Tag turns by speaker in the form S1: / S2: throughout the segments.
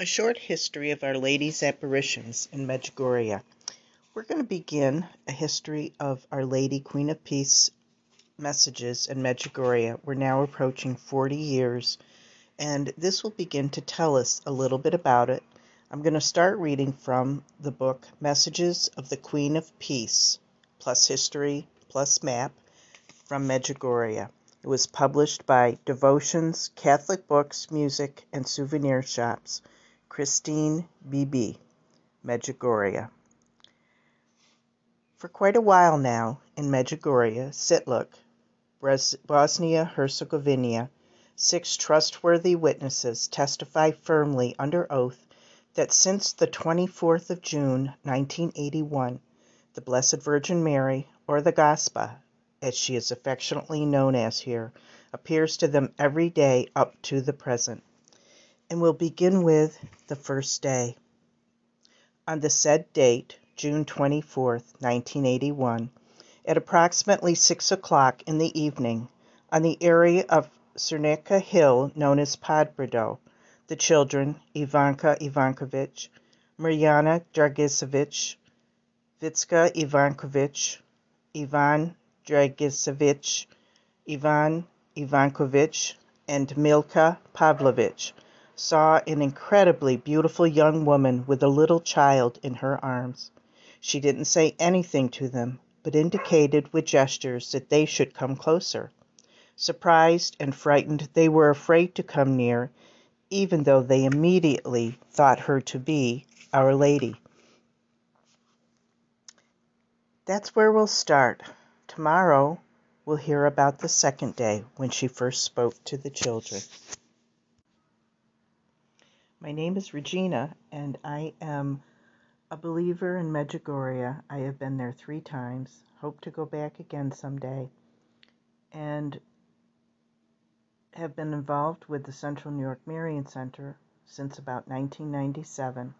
S1: A short history of Our Lady's apparitions in Medjugorje. We're going to begin a history of Our Lady Queen of Peace messages in Medjugorje. We're now approaching 40 years, and this will begin to tell us a little bit about it. I'm going to start reading from the book Messages of the Queen of Peace, plus history, plus map, from Medjugorje. It was published by Devotions, Catholic Books, Music, and Souvenir Shops. Christine Beebe, Medjugorje. For quite a while now, in Medjugorje, Citluk, Bosnia-Herzegovina, six trustworthy witnesses testify firmly under oath that since the 24th of June, 1981, the Blessed Virgin Mary, or the Gospa, as she is affectionately known as here, appears to them every day up to the present and we'll begin with the first day. On the said date, June 24, 1981, at approximately 6 o'clock in the evening, on the area of Crneka Hill known as Podbrdo, the children Ivanka Ivankovich, Mirjana Dragicevic, Vicka Ivankovich, Ivan Dragicevic, Ivan Ivankovich, and Milka Pavlovich saw an incredibly beautiful young woman with a little child in her arms. She didn't say anything to them, but indicated with gestures that they should come closer. Surprised and frightened, they were afraid to come near, even though they immediately thought her to be Our Lady. That's where we'll start. Tomorrow we'll hear about the second day when she first spoke to the children. My name is Regina, and I am a believer in Medjugorje. I have been there three times, hope to go back again someday, and have been involved with the Central New York Marian Center since about 1997.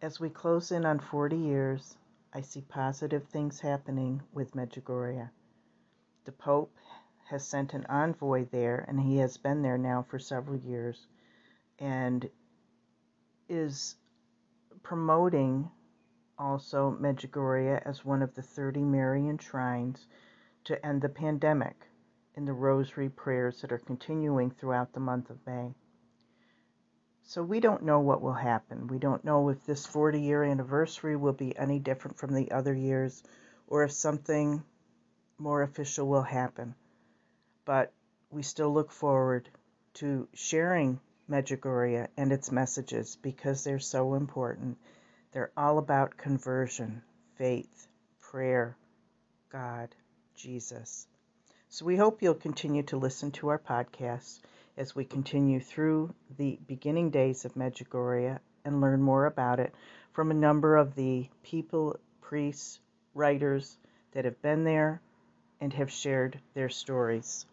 S1: As we close in on 40 years, I see positive things happening with Medjugorje. The Pope has sent an envoy there, and he has been there now for several years and is promoting also Medjugorje as one of the 30 Marian shrines to end the pandemic in the rosary prayers that are continuing throughout the month of May. So we don't know what will happen. We don't know if this 40 year anniversary will be any different from the other years or if something more official will happen. But we still look forward to sharing Medjugorje and its messages because they're so important. They're all about conversion, faith, prayer, God, Jesus. So we hope you'll continue to listen to our podcast as we continue through the beginning days of Medjugorje and learn more about it from a number of the people, priests, writers that have been there and have shared their stories.